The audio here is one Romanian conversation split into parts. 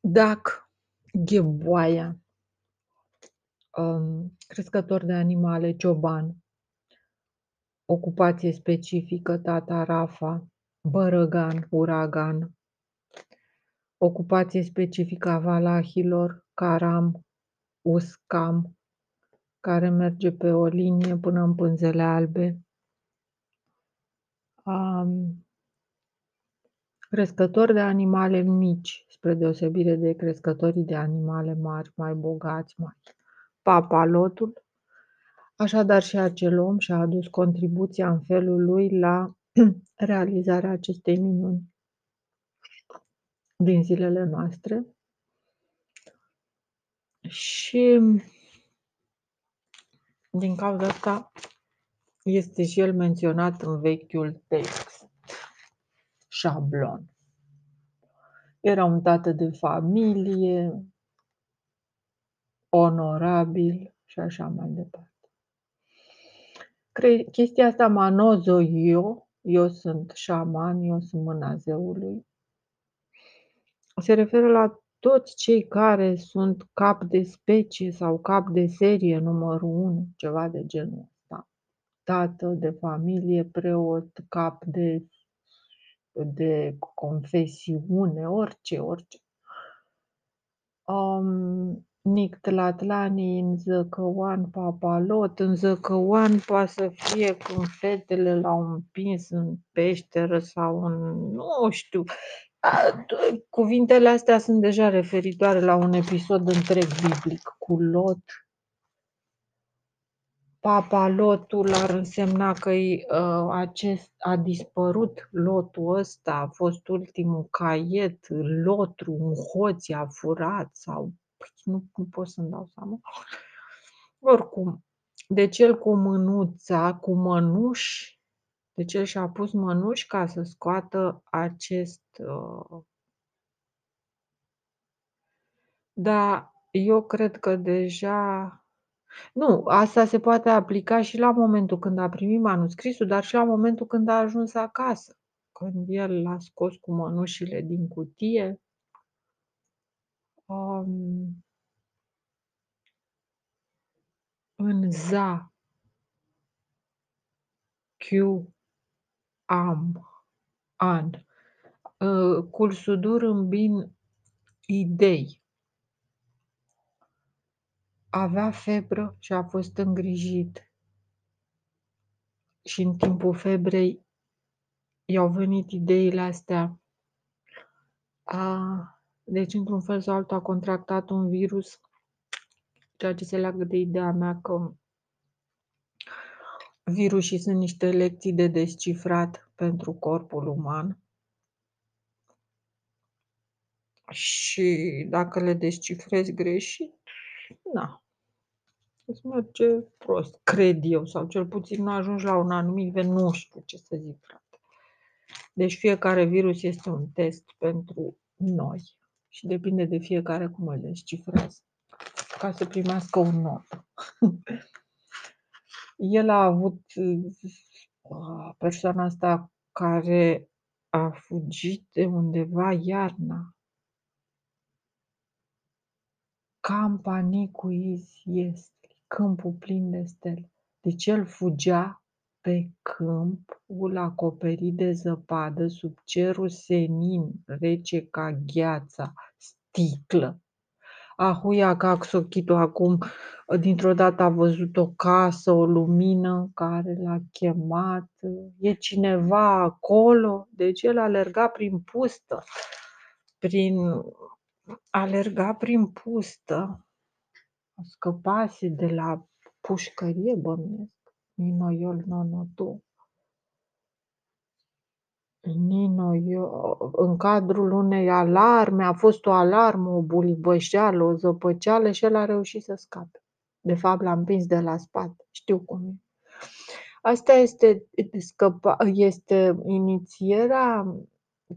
Dac Gheboaia um, crescător de animale, cioban, ocupație specifică, tata Rafa, bărăgan, uragan, ocupație specifică a valahilor, caram, uscam, care merge pe o linie până în pânzele albe. Um, crescători de animale mici, spre deosebire de crescătorii de animale mari, mai bogați, mai papalotul. Așadar și acel om și-a adus contribuția în felul lui la realizarea acestei minuni din zilele noastre. Și din cauza asta este și el menționat în vechiul text, șablon. Era un tată de familie, onorabil și așa mai departe. Chestia asta manozo eu, eu sunt șaman, eu sunt mâna zeului, se referă la toți cei care sunt cap de specie sau cap de serie numărul 1, ceva de genul ăsta. Tată de familie, preot, cap de, de confesiune, orice, orice. Um, Nictlatlanii în Zăcăoan Papalot. În Zăcăoan poate să fie când fetele l-au împins în peșteră sau în... nu știu. Cuvintele astea sunt deja referitoare la un episod întreg biblic cu Lot. Papalotul ar însemna că uh, acest a dispărut lotul ăsta, a fost ultimul caiet, lotru, un hoț a furat sau Păi nu, nu pot să-mi dau seama. Oricum, deci el cu mânuța, cu mănuși, deci el și-a pus mănuși ca să scoată acest... Uh... Dar eu cred că deja... Nu, asta se poate aplica și la momentul când a primit manuscrisul, dar și la momentul când a ajuns acasă. Când el l-a scos cu mănușile din cutie, um, în za, q, am, an. Uh, Cursudur îmbin idei. Avea febră și a fost îngrijit. Și în timpul febrei i-au venit ideile astea. A, deci, într-un fel sau altul, a contractat un virus, ceea ce se leagă de ideea mea că virusii sunt niște lecții de descifrat pentru corpul uman. Și dacă le descifrezi greșit, na, îți merge prost, cred eu, sau cel puțin nu ajungi la un anumit nivel, nu știu ce să zic, frate. Deci fiecare virus este un test pentru noi și depinde de fiecare cum îl descifrează ca să primească un not. El a avut uh, persoana asta care a fugit de undeva iarna. Campanicuiz este câmpul plin de stele. Deci el fugea pe câmpul acoperit de zăpadă, sub cerul senin, rece ca gheața, sticlă. Ahuia Caxochito acum, dintr-o dată a văzut o casă, o lumină care l-a chemat. E cineva acolo? Deci el alerga prin pustă, prin alerga prin pustă, scăpase de la pușcărie, bănuiesc, Ninoiol Nonotu. Nino, eu, în cadrul unei alarme, a fost o alarmă, o bulibășeală, o zăpăceală și el a reușit să scape. De fapt, l-a împins de la spate. Știu cum e. Asta este, scăpa, este inițierea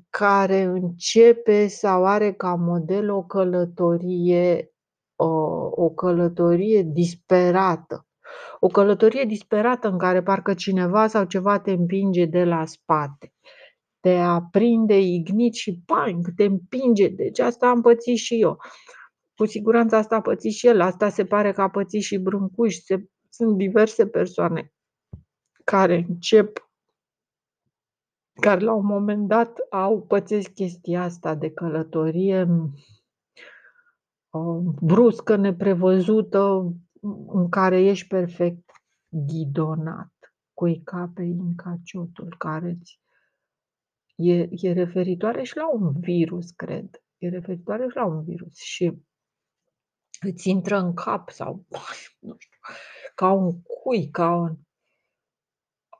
care începe sau are ca model o călătorie, o, o călătorie disperată. O călătorie disperată în care parcă cineva sau ceva te împinge de la spate te aprinde ignit și pang, te împinge. Deci asta am pățit și eu. Cu siguranță asta a pățit și el, asta se pare că a pățit și Brâncuș. Se, sunt diverse persoane care încep care la un moment dat au pățit chestia asta de călătorie uh, bruscă, neprevăzută, în care ești perfect ghidonat, cu cape în caciotul, care e, e referitoare și la un virus, cred. E referitoare și la un virus și îți intră în cap sau, nu știu, ca un cui, ca un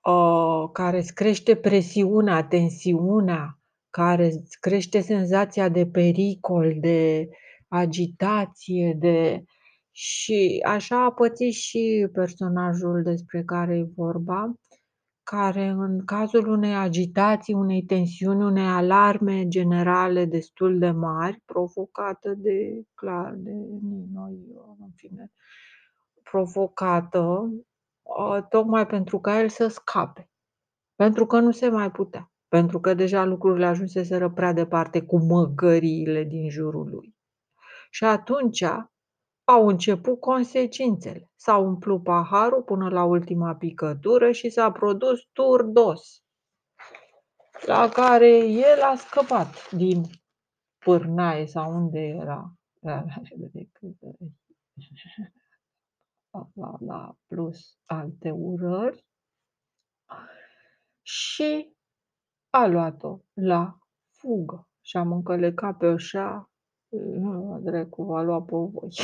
uh, care îți crește presiunea, tensiunea, care îți crește senzația de pericol, de agitație, de și așa a pățit și personajul despre care e vorba, care în cazul unei agitații, unei tensiuni, unei alarme generale destul de mari, provocată de, clar, de noi, în fine, provocată, ă, tocmai pentru ca el să scape. Pentru că nu se mai putea. Pentru că deja lucrurile ajunseseră prea departe cu măgăriile din jurul lui. Și atunci au început consecințele. S-a umplut paharul până la ultima picătură și s-a produs turdos, la care el a scăpat din pârnaie sau unde era. La, la plus alte urări și a luat-o la fugă și am încălecat pe oșa Dracu va lua pe voi.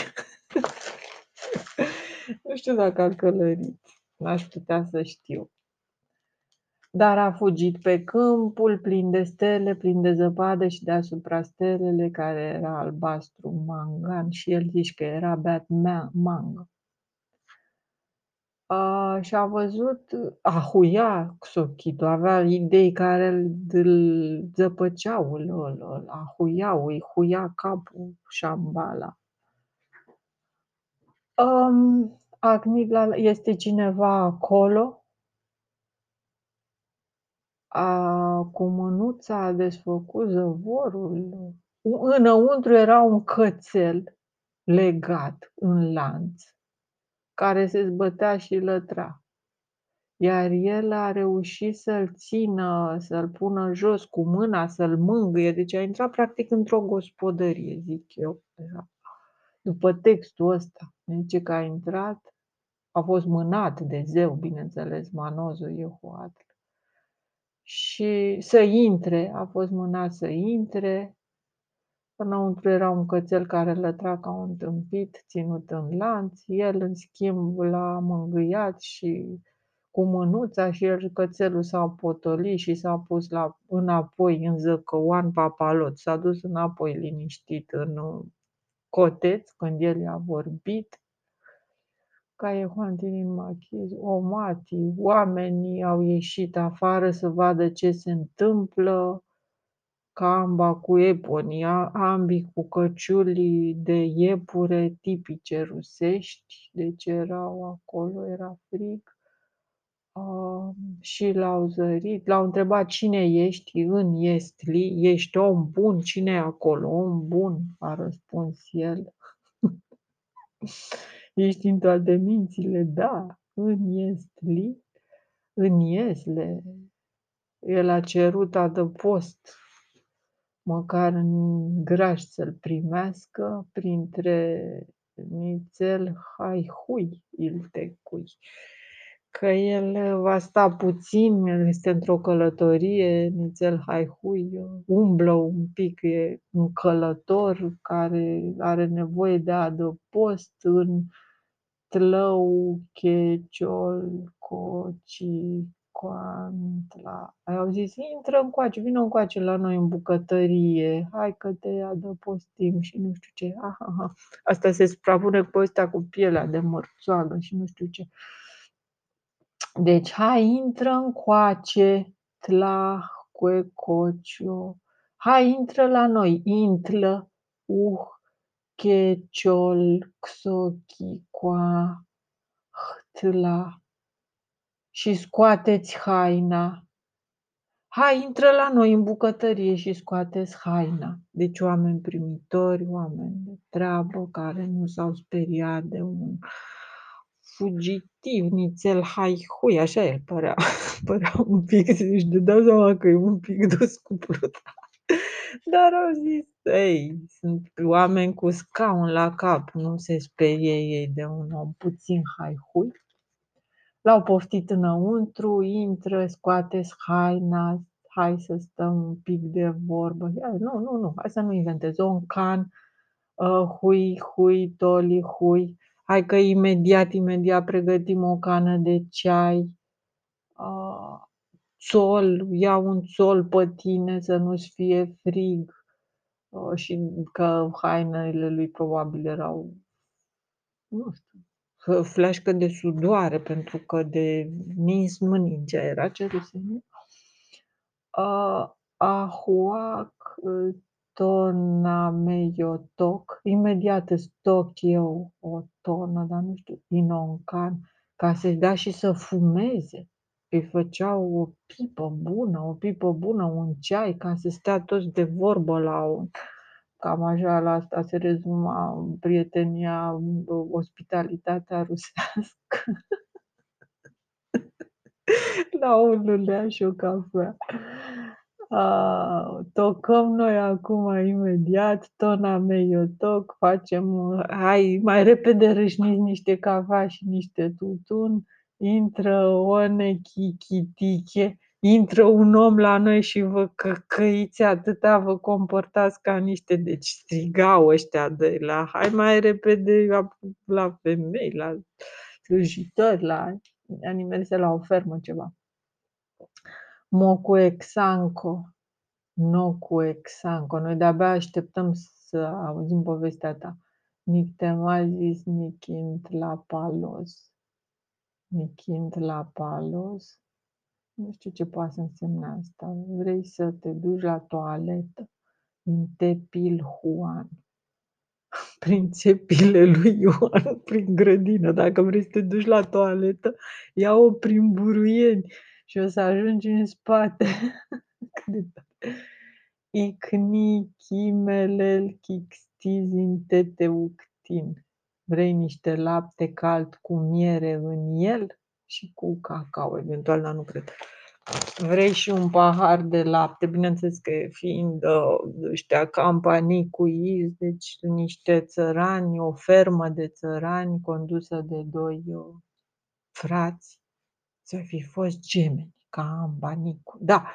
nu știu dacă a călărit. N-aș putea să știu. Dar a fugit pe câmpul plin de stele, plin de zăpadă și deasupra stelele care era albastru mangan și el zice că era Batman mangă. A, și a văzut, a huia Xochitu, avea idei care îl zăpăceau, îl, îl, îl ahuiau, îi huia capul șambala. Um, Agnila, este cineva acolo? A, cu mânuța a desfăcut zăvorul. Înăuntru era un cățel legat în lanț care se zbătea și lătra. Iar el a reușit să-l țină, să-l pună jos cu mâna, să-l mângâie. Deci a intrat practic într-o gospodărie, zic eu. După textul ăsta, zice că a intrat, a fost mânat de zeu, bineînțeles, Manozul Iehoatl. Și să intre, a fost mânat să intre, Înăuntru era un cățel care lătra ca un tâmpit, ținut în lanț. El, în schimb, l-a mângâiat și cu mânuța și el, cățelul s-a potolit și s-a pus la, înapoi în zăcăoan papalot. S-a dus înapoi liniștit în coteț când el i-a vorbit. Ca e din Machiz, o mati, oamenii au ieșit afară să vadă ce se întâmplă Camba cu eponi, ambii cu căciuli de iepure tipice rusești, deci erau acolo, era frig. Uh, și l-au zărit, l-au întrebat cine ești în Estli, ești om bun, cine e acolo? Om bun, a răspuns el. ești în toate mințile? Da, în Estli, în Iesle. El a cerut adăpost măcar în graș să-l primească printre nițel haihui iltecui. Că el va sta puțin, este într-o călătorie, nițel haihui, umblă un pic, e un călător care are nevoie de adăpost în tlău, checiol, coci, Coantla. Au zis, intră încoace, vină încoace la noi în bucătărie, hai că te adăpostim și nu știu ce. Aha, aha. Asta se suprapune cu ăsta cu pielea de mărțoagă și nu știu ce. Deci, hai, intră încoace, tla, cuecocio. Hai, intră la noi, intră, uh, checiol, xochi, coa, tla, și scoateți haina. Hai, intră la noi în bucătărie și scoateți haina. Deci oameni primitori, oameni de treabă, care nu s-au speriat de un fugitiv, nițel hai-hui, așa el părea, părea un pic, își dădeau seama că e un pic dus cu pruta. Dar au zis, ei, sunt oameni cu scaun la cap, nu se sperie ei de un om puțin hai-hui. L-au poftit înăuntru, intră, scoateți haina, hai să stăm un pic de vorbă. Ia, nu, nu, nu, hai să nu inventez. Un can, uh, hui, hui, toli, hui. Hai că imediat, imediat pregătim o cană de ceai. Uh, țol, ia un țol pe tine să nu-ți fie frig. Uh, și că hainele lui probabil erau, nu știu, fleașcă de sudoare, pentru că de nins mâningea era cerusenie. Uh, ahuac tona meio toc, imediat îți toc eu o tonă, dar nu știu, inoncan, ca să-i dea și să fumeze. Îi făceau o pipă bună, o pipă bună, un ceai, ca să stea toți de vorbă la un... Cam așa la asta se rezuma prietenia, ospitalitatea rusească. la un lulea și o cafea. A, tocăm noi acum imediat, tona mea eu toc, facem, hai mai repede râșniți niște cafea și niște tutun, intră o nechichitiche, intră un om la noi și vă căcăiți atâta, vă comportați ca niște, deci strigau ăștia de la, hai mai repede la, la femei, la slujitori, la, animeze la o fermă ceva. Mocuexanco, Nocuexanco. Noi de-abia așteptăm să auzim povestea ta. Nictemazis nichint la palos. Nichint la palos. Nu știu ce poate să însemne asta. Vrei să te duci la toaletă în Tepil Juan. Prin țepile lui Ioan, prin grădină. Dacă vrei să te duci la toaletă, ia-o prin buruieni și o să ajungi în spate. Icni chimelel chixtizin teteuctin. Vrei niște lapte cald cu miere în el și cu cacao, eventual, dar nu cred. Vrei și un pahar de lapte, bineînțeles că fiind ăștia campanii cu iz, deci niște țărani, o fermă de țărani condusă de doi frați, să fi fost gemeni, ca Ambanicu. Da,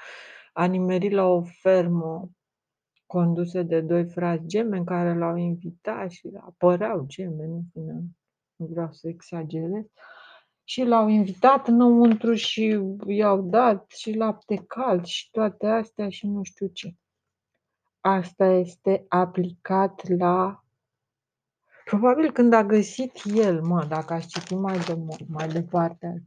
a nimerit la o fermă condusă de doi frați gemeni care l-au invitat și apăreau gemeni, în fine, nu vreau să exagerez, și l-au invitat înăuntru și i-au dat și lapte cald și toate astea și nu știu ce. Asta este aplicat la Probabil când a găsit el, mă, dacă aș citi mai, de, mai departe,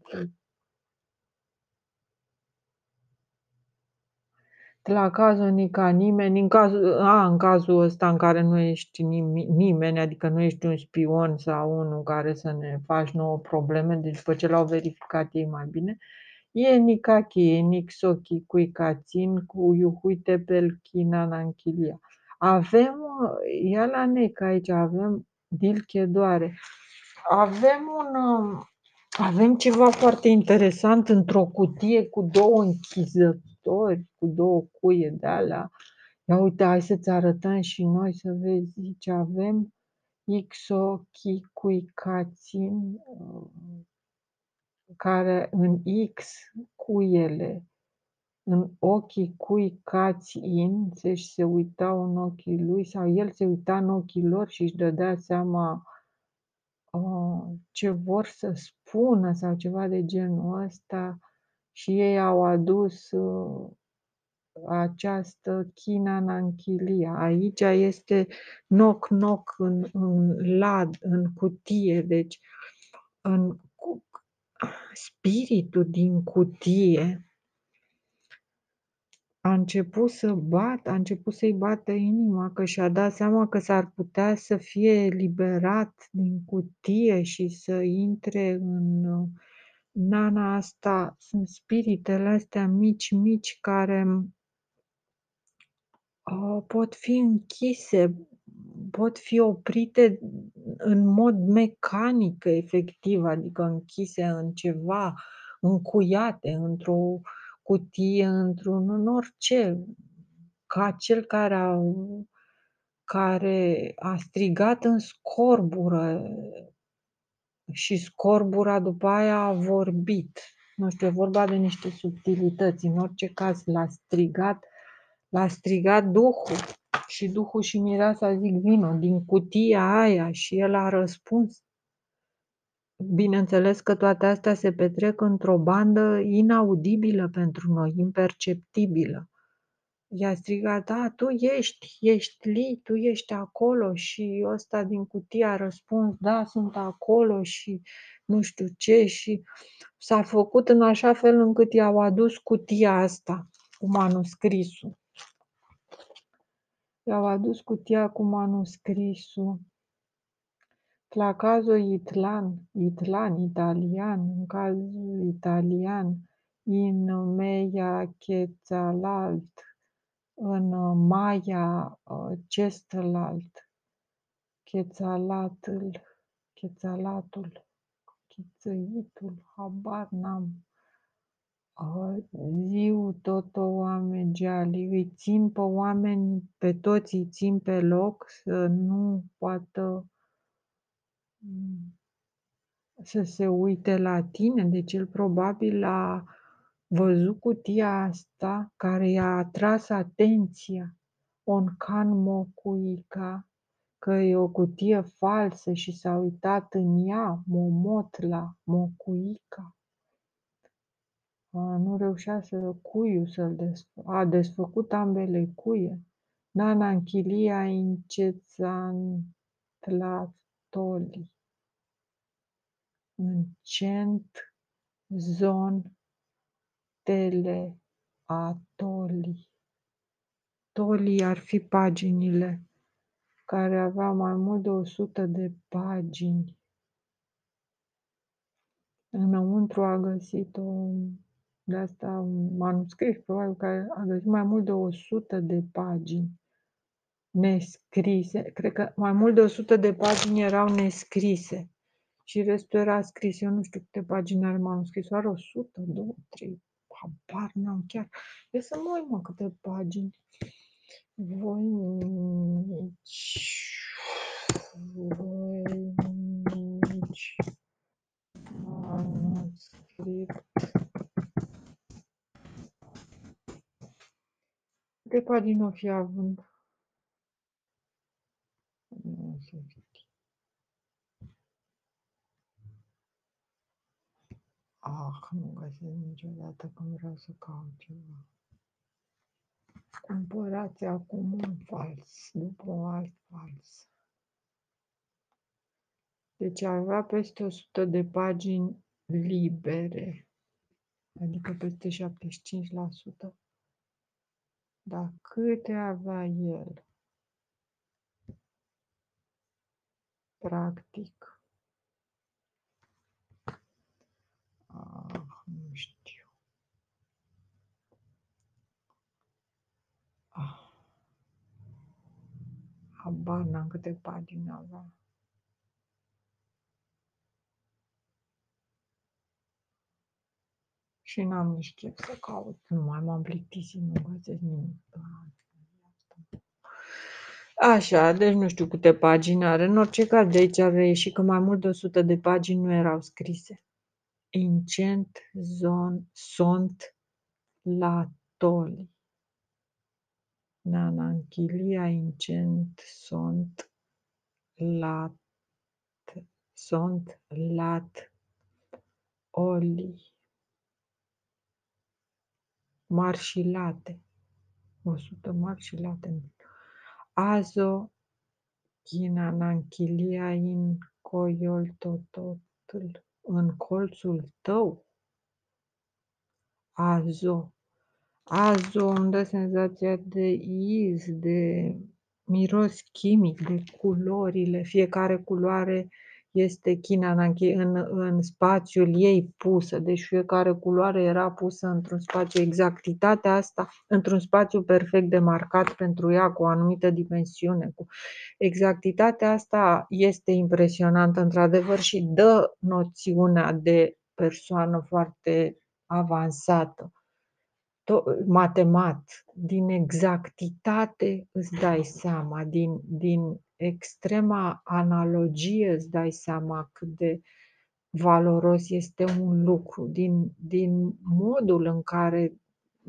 la cazul Nica nimeni, în cazul, a, în cazul ăsta în care nu ești nimeni, adică nu ești un spion sau unul care să ne faci nouă probleme, deci după ce l-au verificat ei mai bine, e Nicachi, e Nixochi, Cuicațin, cu Iuhuite Pelchina Nanchilia. Avem, ia la nec aici, avem dilchedoare. Avem un, avem ceva foarte interesant într-o cutie cu două închizători, cu două cuie de alea. Ia uite, hai să-ți arătăm și noi să vezi ce avem. Ixochicuicațin, care în X cuiele, în ochii cui cați in, deci se uitau în ochii lui sau el se uita în ochii lor și își dădea seama ce vor să spună sau ceva de genul ăsta și ei au adus uh, această china în anchilia. Aici este knock-knock în, în lad, în cutie, deci în spiritul din cutie a început să bată, a început să-i bată inima, că și-a dat seama că s-ar putea să fie eliberat din cutie și să intre în, Nana asta, sunt spiritele astea mici, mici care uh, pot fi închise, pot fi oprite în mod mecanic, efectiv, adică închise în ceva, încuiate într-o cutie, într-un în orice, ca cel care a care a strigat în scorbură și scorbura după aia a vorbit. Nu știu, e vorba de niște subtilități. În orice caz l-a strigat, l-a strigat Duhul și Duhul și Mireasa zic vino din cutia aia și el a răspuns. Bineînțeles că toate astea se petrec într-o bandă inaudibilă pentru noi, imperceptibilă. I-a strigat, da, tu ești, ești Li, tu ești acolo și ăsta din cutie a răspuns, da, sunt acolo și nu știu ce și s-a făcut în așa fel încât i-au adus cutia asta cu manuscrisul. I-au adus cutia cu manuscrisul. Placazo itlan, itlan, italian, în cazul italian, in meia chețalalt, în Maia celălalt, Chețalatul, Chețalatul, Chițăitul, habar n-am. Ziu tot o oameni geali, îi țin pe oameni, pe toți îi țin pe loc să nu poată să se uite la tine, deci el probabil a văzut cutia asta care i-a atras atenția, Oncan Mocuica, că e o cutie falsă și s-a uitat în ea, Momotla, Mocuica. A, nu reușea să cuiu să-l desfă. A desfăcut ambele cuie. Nana Închilia Incețantlatoli. Încent zon Tele a Toli. Toli ar fi paginile care aveau mai mult de 100 de pagini. Înăuntru a găsit o de asta un manuscris, probabil că a găsit mai mult de 100 de pagini nescrise. Cred că mai mult de 100 de pagini erau nescrise și restul era scris. Eu nu știu câte pagini are manuscrisul, are 100, 2, 3, habar n-am chiar. Eu să mă uit, mă, câte pagini. Voinici, voinici, manuscrit. Câte pagini o fi având? Nu știu. Ah, nu găsesc niciodată când vreau să caut ceva. Cumpărați acum un fals, după un alt fals. Deci avea peste 100 de pagini libere, adică peste 75%. Dar câte avea el? Practic. Ah, nu știu. Ah. Habar n-am câte pagini avea. Și n-am nici chef să caut. Nu mai m-am plictisit, nu găsesc nimic. Așa, deci nu știu câte pagini are. În orice caz, de aici avea ieșit că mai mult de 100 de pagini nu erau scrise. Incent zon, sunt la toli. Nana Închilia incent sunt lat. Sunt lat oli. Mari și late. 100 mari și late. Azo Chinananchilia in coiol tototul în colțul tău. Azo. Azo îmi dă senzația de iz, de miros chimic, de culorile. Fiecare culoare este China în, în spațiul ei pusă, deci fiecare culoare era pusă într-un spațiu. Exactitatea asta, într-un spațiu perfect demarcat pentru ea, cu o anumită dimensiune. Cu... Exactitatea asta este impresionantă, într-adevăr, și dă noțiunea de persoană foarte avansată matemat, din exactitate îți dai seama, din, din extrema analogie îți dai seama cât de valoros este un lucru, din, din modul în care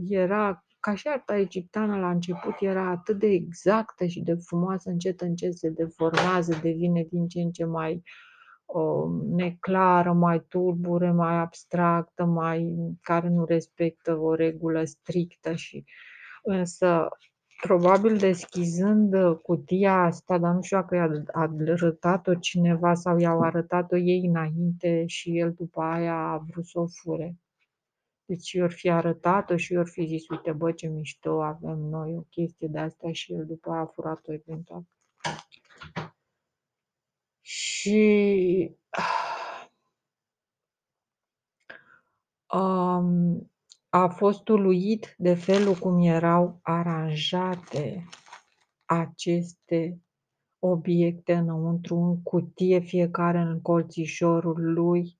era, ca și arta egipteană la început, era atât de exactă și de frumoasă, încet, încet se deformează, devine din ce în ce mai uh, neclară, mai tulbure, mai abstractă, mai care nu respectă o regulă strictă și însă probabil deschizând cutia asta, dar nu știu dacă i-a arătat-o cineva sau i-au arătat-o ei înainte și el după aia a vrut să o fure. Deci i-or fi arătat-o și i-or fi zis, uite bă ce mișto avem noi o chestie de asta și el după aia a furat-o eventual. Și um, a fost uluit de felul cum erau aranjate aceste obiecte înăuntru, în cutie, fiecare în colțișorul lui,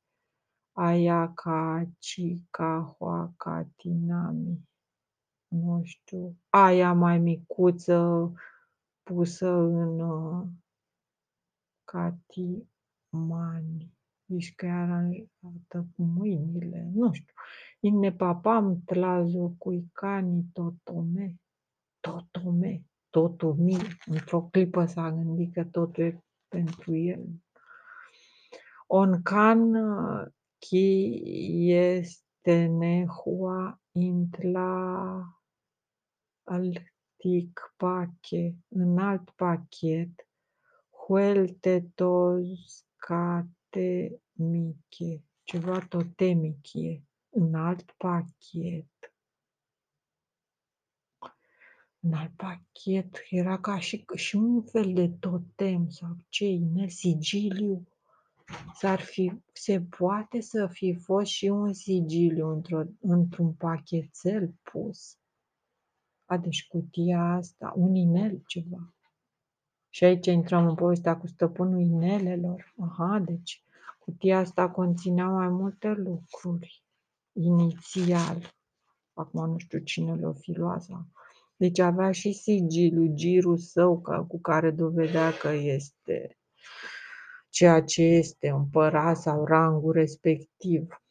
aia ca cica, hoaca, tinami, nu știu, aia mai micuță pusă în uh, catimani, deci că e aranjată cu mâinile, nu știu. In ne papam tlazo cuicani totome, totome, totumi. Într-o clipă s-a gândit că totul e pentru el. Oncan chi este nehua intla altic pache, în alt pachet, miche, ceva totemic în alt pachet. În alt pachet era ca și, și un fel de totem sau ce, în sigiliu. S-ar fi, se poate să fi fost și un sigiliu într-o, într-un pachetel pus. A, deci cutia asta, un inel ceva. Și aici intrăm în povestea cu stăpânul inelelor. Aha, deci cutia asta conținea mai multe lucruri inițial. Acum nu știu cine le-o fi luat sau... Deci avea și sigiliul, girul său ca, cu care dovedea că este ceea ce este împărat sau rangul respectiv.